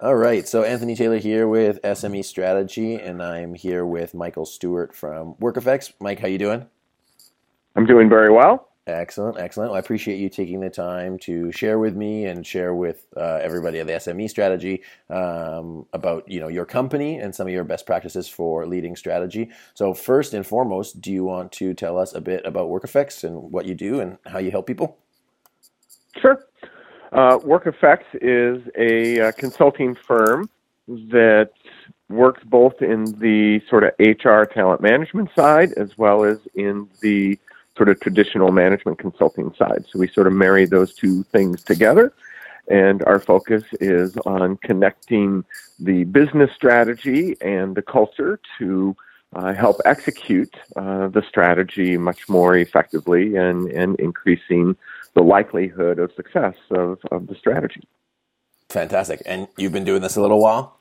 All right, so Anthony Taylor here with SME Strategy, and I'm here with Michael Stewart from WorkEffects. Mike, how you doing? I'm doing very well. Excellent, excellent. Well, I appreciate you taking the time to share with me and share with uh, everybody at the SME Strategy um, about you know your company and some of your best practices for leading strategy. So first and foremost, do you want to tell us a bit about WorkEffects and what you do and how you help people? Sure. Uh, WorkEffects is a uh, consulting firm that works both in the sort of HR talent management side as well as in the sort of traditional management consulting side. So we sort of marry those two things together. And our focus is on connecting the business strategy and the culture to uh, help execute uh, the strategy much more effectively and, and increasing the likelihood of success of, of the strategy. Fantastic. And you've been doing this a little while?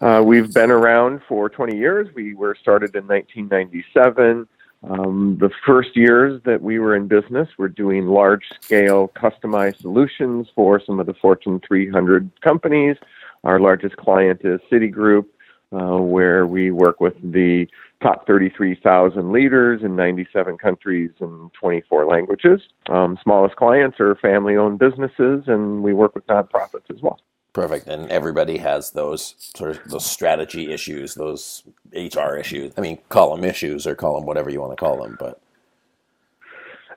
Uh, we've been around for 20 years. We were started in 1997. Um, the first years that we were in business, we're doing large scale customized solutions for some of the Fortune 300 companies. Our largest client is Citigroup, uh, where we work with the top 33,000 leaders in 97 countries and 24 languages. Um, smallest clients are family owned businesses, and we work with nonprofits as well. Perfect. And everybody has those sort of those strategy issues, those HR issues. I mean, call them issues or call them whatever you want to call them, but.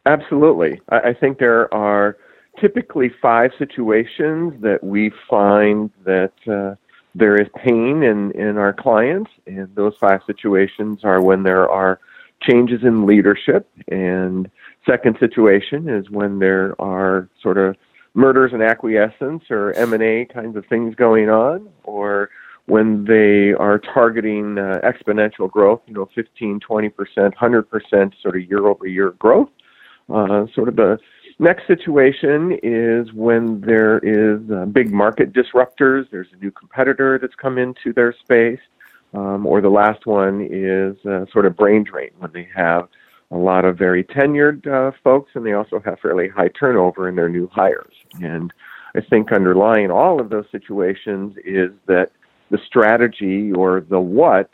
Absolutely. I, I think there are typically five situations that we find that uh, there is pain in, in our clients, and those five situations are when there are changes in leadership. And second situation is when there are sort of mergers and acquisitions or M&A kinds of things going on, or when they are targeting uh, exponential growth, you know, 15, 20%, 100% sort of year over year growth. Uh, sort of the Next situation is when there is uh, big market disruptors. There's a new competitor that's come into their space. Um, or the last one is uh, sort of brain drain when they have a lot of very tenured uh, folks and they also have fairly high turnover in their new hires. And I think underlying all of those situations is that the strategy or the what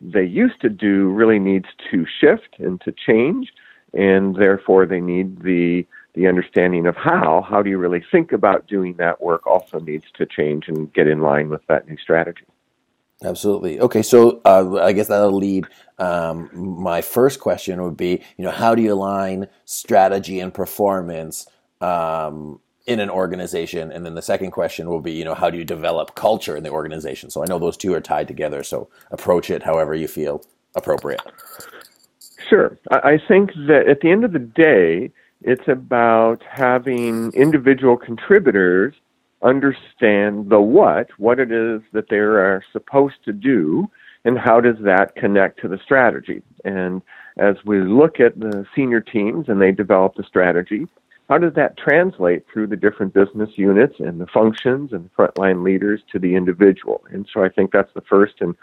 they used to do really needs to shift and to change, and therefore they need the the understanding of how, how do you really think about doing that work also needs to change and get in line with that new strategy. Absolutely. Okay, so uh, I guess that'll lead. Um, my first question would be, you know, how do you align strategy and performance um, in an organization? And then the second question will be, you know, how do you develop culture in the organization? So I know those two are tied together. So approach it however you feel appropriate. Sure. I think that at the end of the day, it's about having individual contributors understand the what, what it is that they are supposed to do, and how does that connect to the strategy. And as we look at the senior teams and they develop the strategy, how does that translate through the different business units and the functions and the frontline leaders to the individual? And so I think that's the first and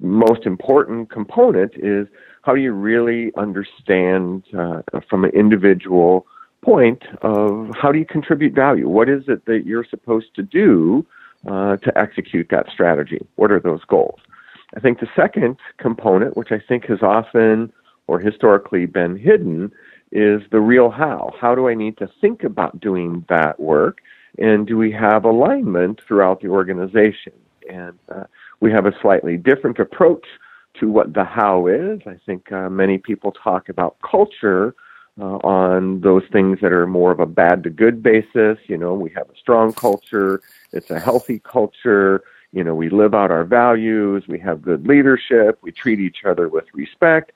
most important component is how do you really understand uh, from an individual point of how do you contribute value? What is it that you're supposed to do uh, to execute that strategy? What are those goals? I think the second component, which I think has often or historically been hidden, is the real how. How do I need to think about doing that work? And do we have alignment throughout the organization? And uh, we have a slightly different approach to what the how is. I think uh, many people talk about culture uh, on those things that are more of a bad to good basis. You know, we have a strong culture, it's a healthy culture. You know, we live out our values, we have good leadership, we treat each other with respect.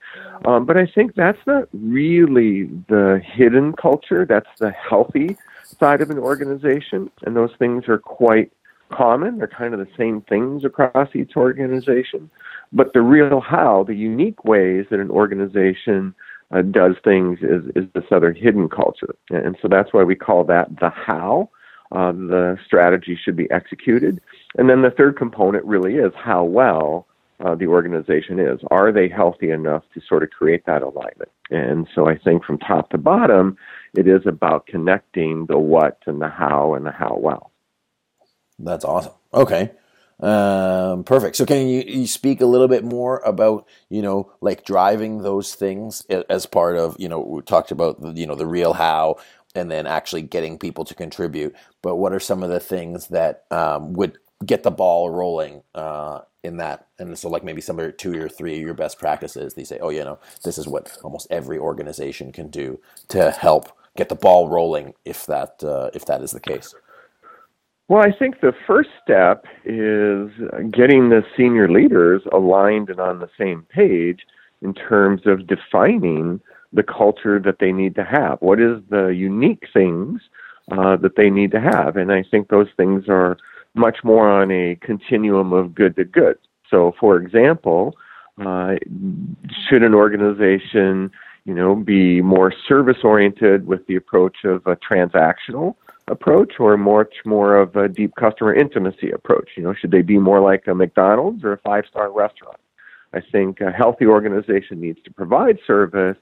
Um, but I think that's not really the hidden culture, that's the healthy side of an organization. And those things are quite common. They're kind of the same things across each organization. But the real how, the unique ways that an organization uh, does things is, is this other hidden culture. And so that's why we call that the how. Uh, the strategy should be executed. And then the third component really is how well uh, the organization is. Are they healthy enough to sort of create that alignment? And so I think from top to bottom, it is about connecting the what and the how and the how well. That's awesome. Okay. Um, perfect. So can you, you speak a little bit more about, you know, like driving those things as part of, you know, we talked about, you know, the real how and then actually getting people to contribute. But what are some of the things that um, would get the ball rolling uh, in that? And so like maybe some of your two or three of your best practices, they say, oh, you know, this is what almost every organization can do to help get the ball rolling if that, uh, if that is the case. Well, I think the first step is getting the senior leaders aligned and on the same page in terms of defining the culture that they need to have. What is the unique things uh, that they need to have? And I think those things are much more on a continuum of good to good. So, for example, uh, should an organization, you know, be more service oriented with the approach of a transactional approach or much more of a deep customer intimacy approach? You know, should they be more like a McDonald's or a five star restaurant? I think a healthy organization needs to provide service,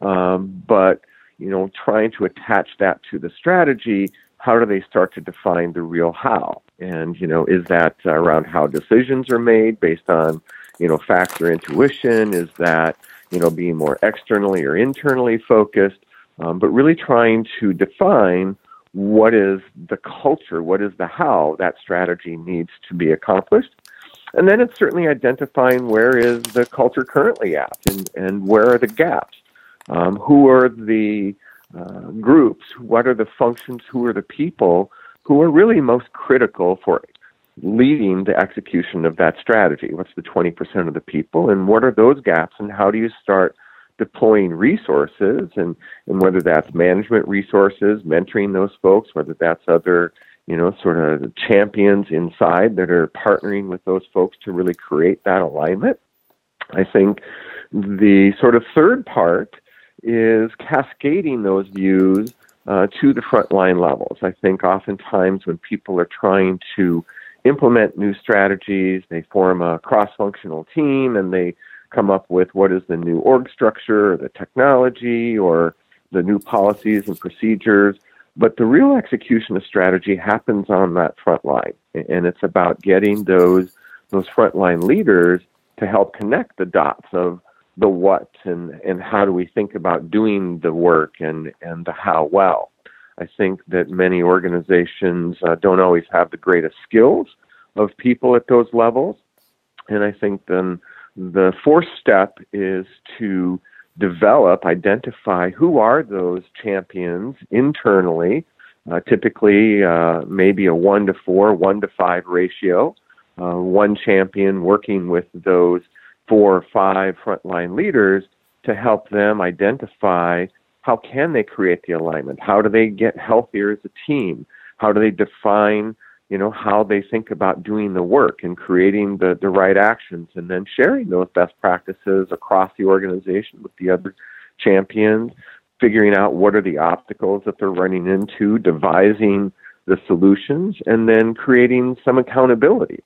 um, but you know, trying to attach that to the strategy. How do they start to define the real how? And you know, is that around how decisions are made based on you know facts or intuition? Is that you know being more externally or internally focused? Um, but really trying to define what is the culture, what is the how that strategy needs to be accomplished. And then it's certainly identifying where is the culture currently at and, and where are the gaps. Um, who are the uh, groups? What are the functions? Who are the people who are really most critical for leading the execution of that strategy? What's the 20% of the people? And what are those gaps? And how do you start deploying resources and, and whether that's management resources, mentoring those folks, whether that's other, you know, sort of champions inside that are partnering with those folks to really create that alignment. I think the sort of third part is cascading those views uh, to the frontline levels. I think oftentimes when people are trying to implement new strategies, they form a cross functional team and they come up with what is the new org structure, or the technology, or the new policies and procedures. But the real execution of strategy happens on that front line, and it's about getting those those frontline leaders to help connect the dots of the what and, and how do we think about doing the work and, and the how well. I think that many organizations uh, don't always have the greatest skills of people at those levels. And I think then the fourth step is to develop, identify who are those champions internally, uh, typically uh, maybe a one to four, one to five ratio, uh, one champion working with those four or five frontline leaders to help them identify how can they create the alignment, how do they get healthier as a team, how do they define you know how they think about doing the work and creating the, the right actions and then sharing those best practices across the organization with the other champions figuring out what are the obstacles that they're running into devising the solutions and then creating some accountability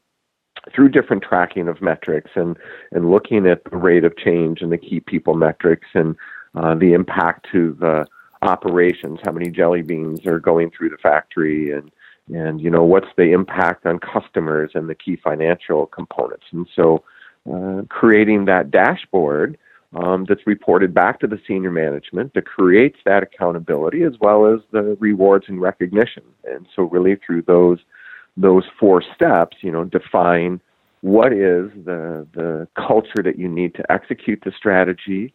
through different tracking of metrics and and looking at the rate of change and the key people metrics and uh, the impact to the operations how many jelly beans are going through the factory and and you know what's the impact on customers and the key financial components? And so uh, creating that dashboard um, that's reported back to the senior management that creates that accountability as well as the rewards and recognition. And so really through those those four steps you know define what is the the culture that you need to execute the strategy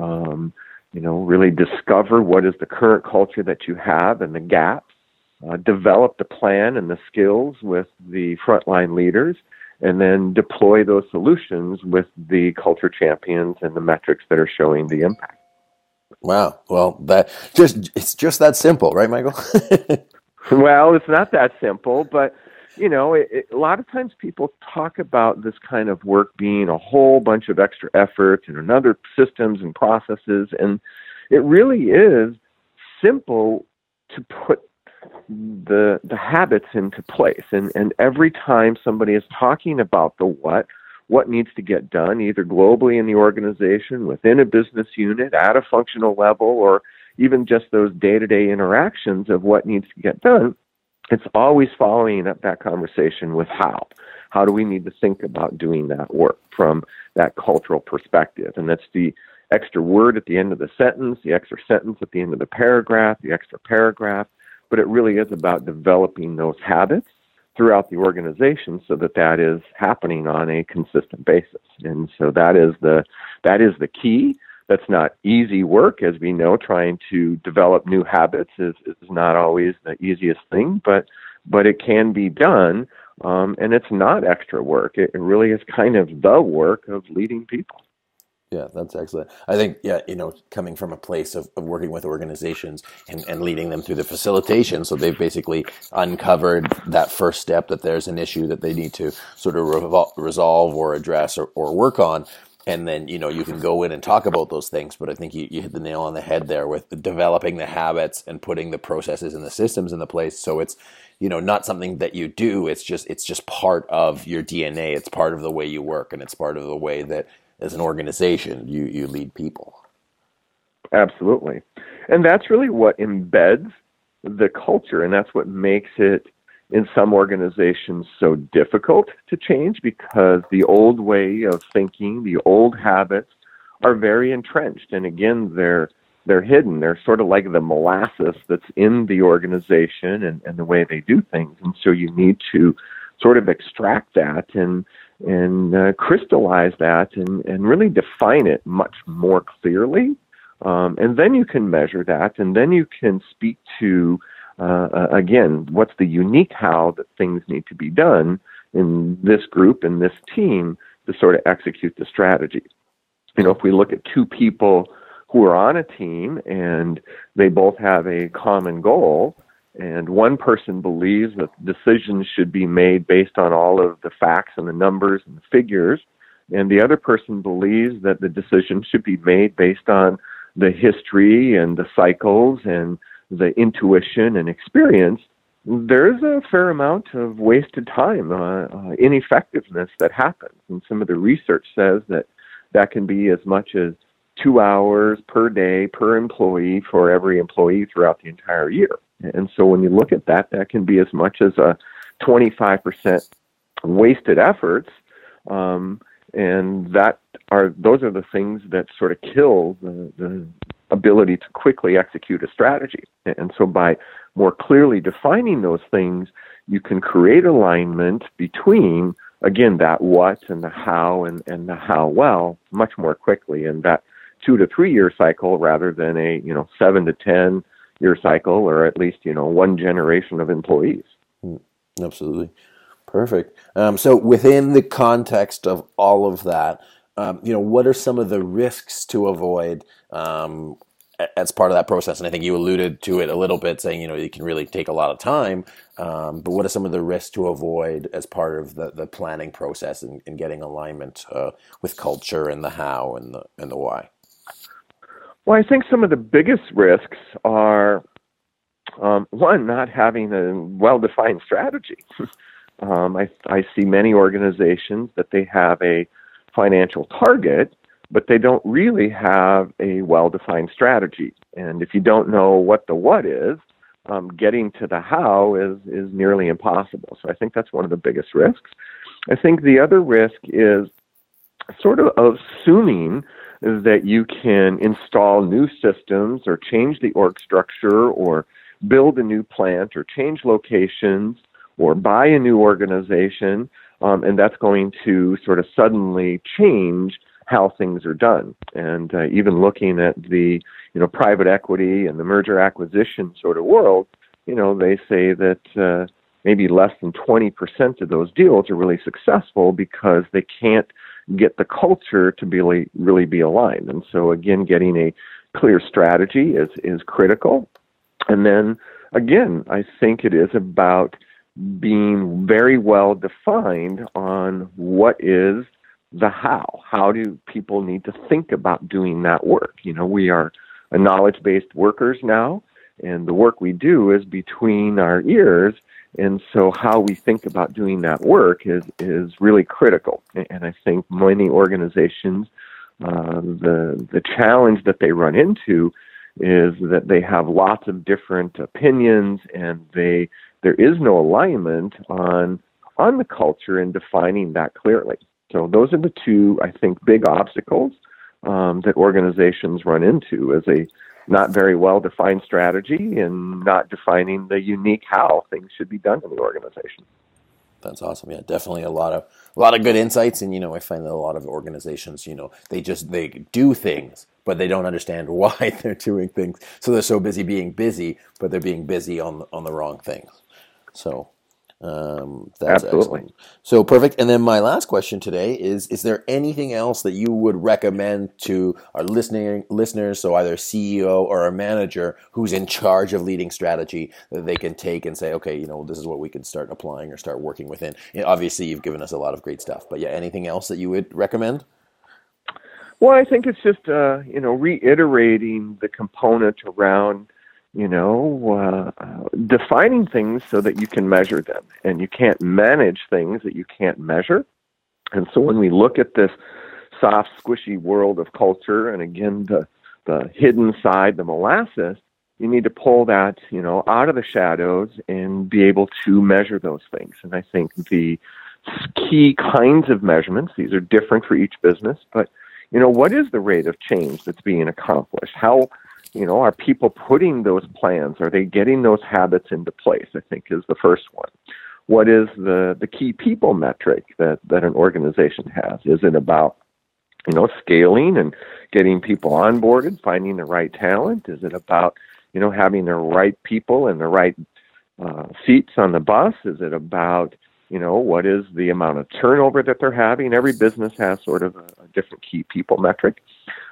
um, you know really discover what is the current culture that you have and the gaps uh, develop the plan and the skills with the frontline leaders, and then deploy those solutions with the culture champions and the metrics that are showing the impact. Wow. Well, that just it's just that simple, right, Michael? well, it's not that simple, but you know, it, it, a lot of times people talk about this kind of work being a whole bunch of extra effort and another systems and processes, and it really is simple to put the the habits into place and and every time somebody is talking about the what what needs to get done either globally in the organization within a business unit at a functional level or even just those day-to-day interactions of what needs to get done it's always following up that conversation with how. How do we need to think about doing that work from that cultural perspective? And that's the extra word at the end of the sentence, the extra sentence at the end of the paragraph, the extra paragraph. But it really is about developing those habits throughout the organization so that that is happening on a consistent basis. And so that is the that is the key. That's not easy work, as we know. Trying to develop new habits is, is not always the easiest thing, but but it can be done, um, and it's not extra work. It, it really is kind of the work of leading people. Yeah, that's excellent. I think, yeah, you know, coming from a place of, of working with organizations and, and leading them through the facilitation, so they've basically uncovered that first step that there's an issue that they need to sort of revol- resolve or address or, or work on. And then, you know, you can go in and talk about those things. But I think you, you hit the nail on the head there with developing the habits and putting the processes and the systems in the place. So it's, you know, not something that you do. It's just, it's just part of your DNA. It's part of the way you work and it's part of the way that as an organization, you, you lead people. Absolutely. And that's really what embeds the culture, and that's what makes it in some organizations so difficult to change because the old way of thinking, the old habits are very entrenched. And again, they're they're hidden. They're sort of like the molasses that's in the organization and, and the way they do things. And so you need to sort of extract that and and uh, crystallize that and, and really define it much more clearly. Um, and then you can measure that, and then you can speak to, uh, uh, again, what's the unique how that things need to be done in this group, in this team, to sort of execute the strategy. You know, if we look at two people who are on a team and they both have a common goal, and one person believes that decisions should be made based on all of the facts and the numbers and the figures. And the other person believes that the decision should be made based on the history and the cycles and the intuition and experience. There's a fair amount of wasted time, uh, uh, ineffectiveness that happens. And some of the research says that that can be as much as two hours per day per employee for every employee throughout the entire year. And so when you look at that, that can be as much as a 25% wasted efforts. Um, and that are those are the things that sort of kill the, the ability to quickly execute a strategy. And so by more clearly defining those things, you can create alignment between again that what and the how and, and the how well much more quickly in that two to three year cycle rather than a you know seven to ten year cycle or at least you know one generation of employees. Hmm. absolutely. Perfect. Um, so within the context of all of that um, you know what are some of the risks to avoid um, as part of that process? And i think you alluded to it a little bit saying you know it can really take a lot of time um, but what are some of the risks to avoid as part of the, the planning process and, and getting alignment uh, with culture and the how and the and the why well, I think some of the biggest risks are um, one, not having a well defined strategy. um, I, I see many organizations that they have a financial target, but they don't really have a well defined strategy. And if you don't know what the what is, um, getting to the how is, is nearly impossible. So I think that's one of the biggest risks. I think the other risk is sort of assuming that you can install new systems or change the org structure or build a new plant or change locations or buy a new organization, um, and that's going to sort of suddenly change how things are done. And uh, even looking at the you know private equity and the merger acquisition sort of world, you know they say that uh, maybe less than 20% of those deals are really successful because they can't get the culture to be really, really be aligned. And so again, getting a clear strategy is, is critical. And then again, I think it is about being very well defined on what is the how. How do people need to think about doing that work? You know, we are a knowledge based workers now, and the work we do is between our ears and so how we think about doing that work is, is really critical. And I think many organizations, uh, the, the challenge that they run into is that they have lots of different opinions and they, there is no alignment on on the culture and defining that clearly. So those are the two, I think, big obstacles um, that organizations run into as a not very well defined strategy and not defining the unique how things should be done in the organization. That's awesome. Yeah, definitely a lot of a lot of good insights, and you know, I find that a lot of organizations, you know, they just they do things, but they don't understand why they're doing things. So they're so busy being busy, but they're being busy on on the wrong things. So um, that's Absolutely. Excellent. So perfect. And then my last question today is: Is there anything else that you would recommend to our listening listeners? So either a CEO or a manager who's in charge of leading strategy that they can take and say, okay, you know, this is what we can start applying or start working within. You know, obviously, you've given us a lot of great stuff, but yeah, anything else that you would recommend? Well, I think it's just uh, you know reiterating the component around you know, uh, defining things so that you can measure them. And you can't manage things that you can't measure. And so when we look at this soft, squishy world of culture, and again, the, the hidden side, the molasses, you need to pull that, you know, out of the shadows and be able to measure those things. And I think the key kinds of measurements, these are different for each business, but, you know, what is the rate of change that's being accomplished? How, you know, are people putting those plans? Are they getting those habits into place? I think is the first one. What is the, the key people metric that, that an organization has? Is it about, you know, scaling and getting people onboarded, finding the right talent? Is it about, you know, having the right people and the right uh, seats on the bus? Is it about, you know, what is the amount of turnover that they're having? Every business has sort of a, a different key people metric.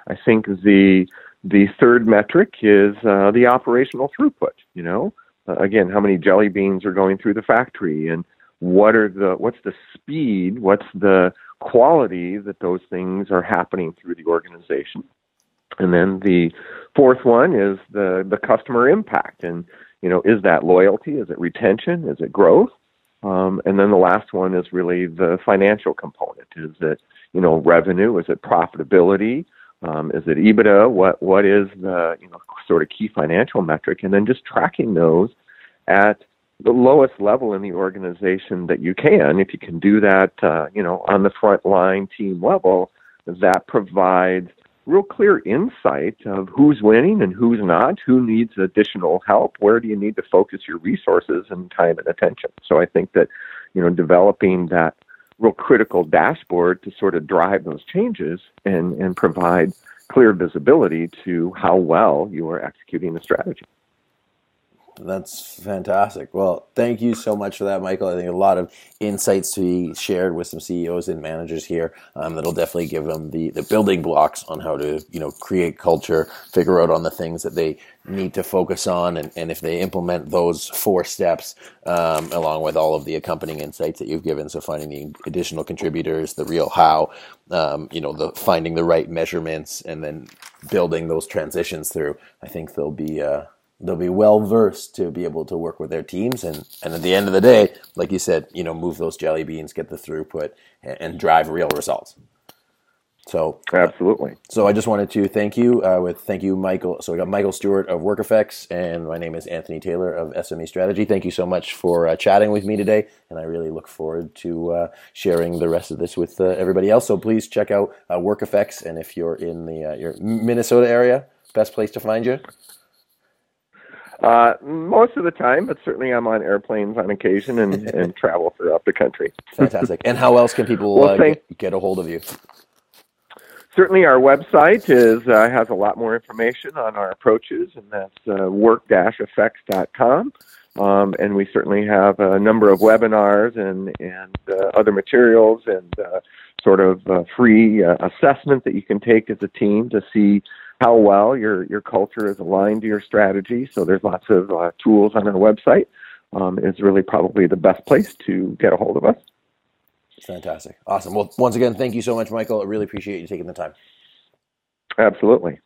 I think the the third metric is uh, the operational throughput. You know, uh, again, how many jelly beans are going through the factory, and what are the what's the speed, what's the quality that those things are happening through the organization. And then the fourth one is the the customer impact, and you know, is that loyalty? Is it retention? Is it growth? Um, and then the last one is really the financial component. Is it you know revenue? Is it profitability? Um, is it EBITDA? What what is the you know sort of key financial metric? And then just tracking those at the lowest level in the organization that you can. If you can do that, uh, you know, on the front line team level, that provides real clear insight of who's winning and who's not, who needs additional help, where do you need to focus your resources and time and attention. So I think that, you know, developing that real critical dashboard to sort of drive those changes and, and provide clear visibility to how well you are executing the strategy. That's fantastic. Well, thank you so much for that, Michael. I think a lot of insights to be shared with some CEOs and managers here. Um, that'll definitely give them the, the building blocks on how to you know create culture, figure out on the things that they need to focus on, and, and if they implement those four steps um, along with all of the accompanying insights that you've given, so finding the additional contributors, the real how, um, you know, the finding the right measurements, and then building those transitions through. I think they'll be uh, they'll be well versed to be able to work with their teams. And and at the end of the day like you said you know move those jelly beans get the throughput and, and drive real results. So absolutely. uh, so i just wanted to thank you uh, with thank you michael so we got michael stewart of WorkEffects and my name is anthony taylor of sme strategy. Thank you so much for uh, chatting with me today and i really look forward to uh, sharing the rest of this with uh, everybody else. So please check out uh, WorkEffects and if you're in the your minnesota area best place to find you uh, most of the time, but certainly I'm on airplanes on occasion and, and travel throughout the country. Fantastic. And how else can people well, uh, get, get, a hold of you? Certainly, our website is uh, has a lot more information on our approaches, and that's uh, work-effects.com. Um, and we certainly have a number of webinars and and uh, other materials and uh, sort of uh, free uh, assessment that you can take as a team to see how well your your culture is aligned to your strategy. So there's lots of uh, tools on our website. Um, is really probably the best place to get a hold of us. Fantastic, awesome. Well, once again, thank you so much, Michael. I really appreciate you taking the time. Absolutely.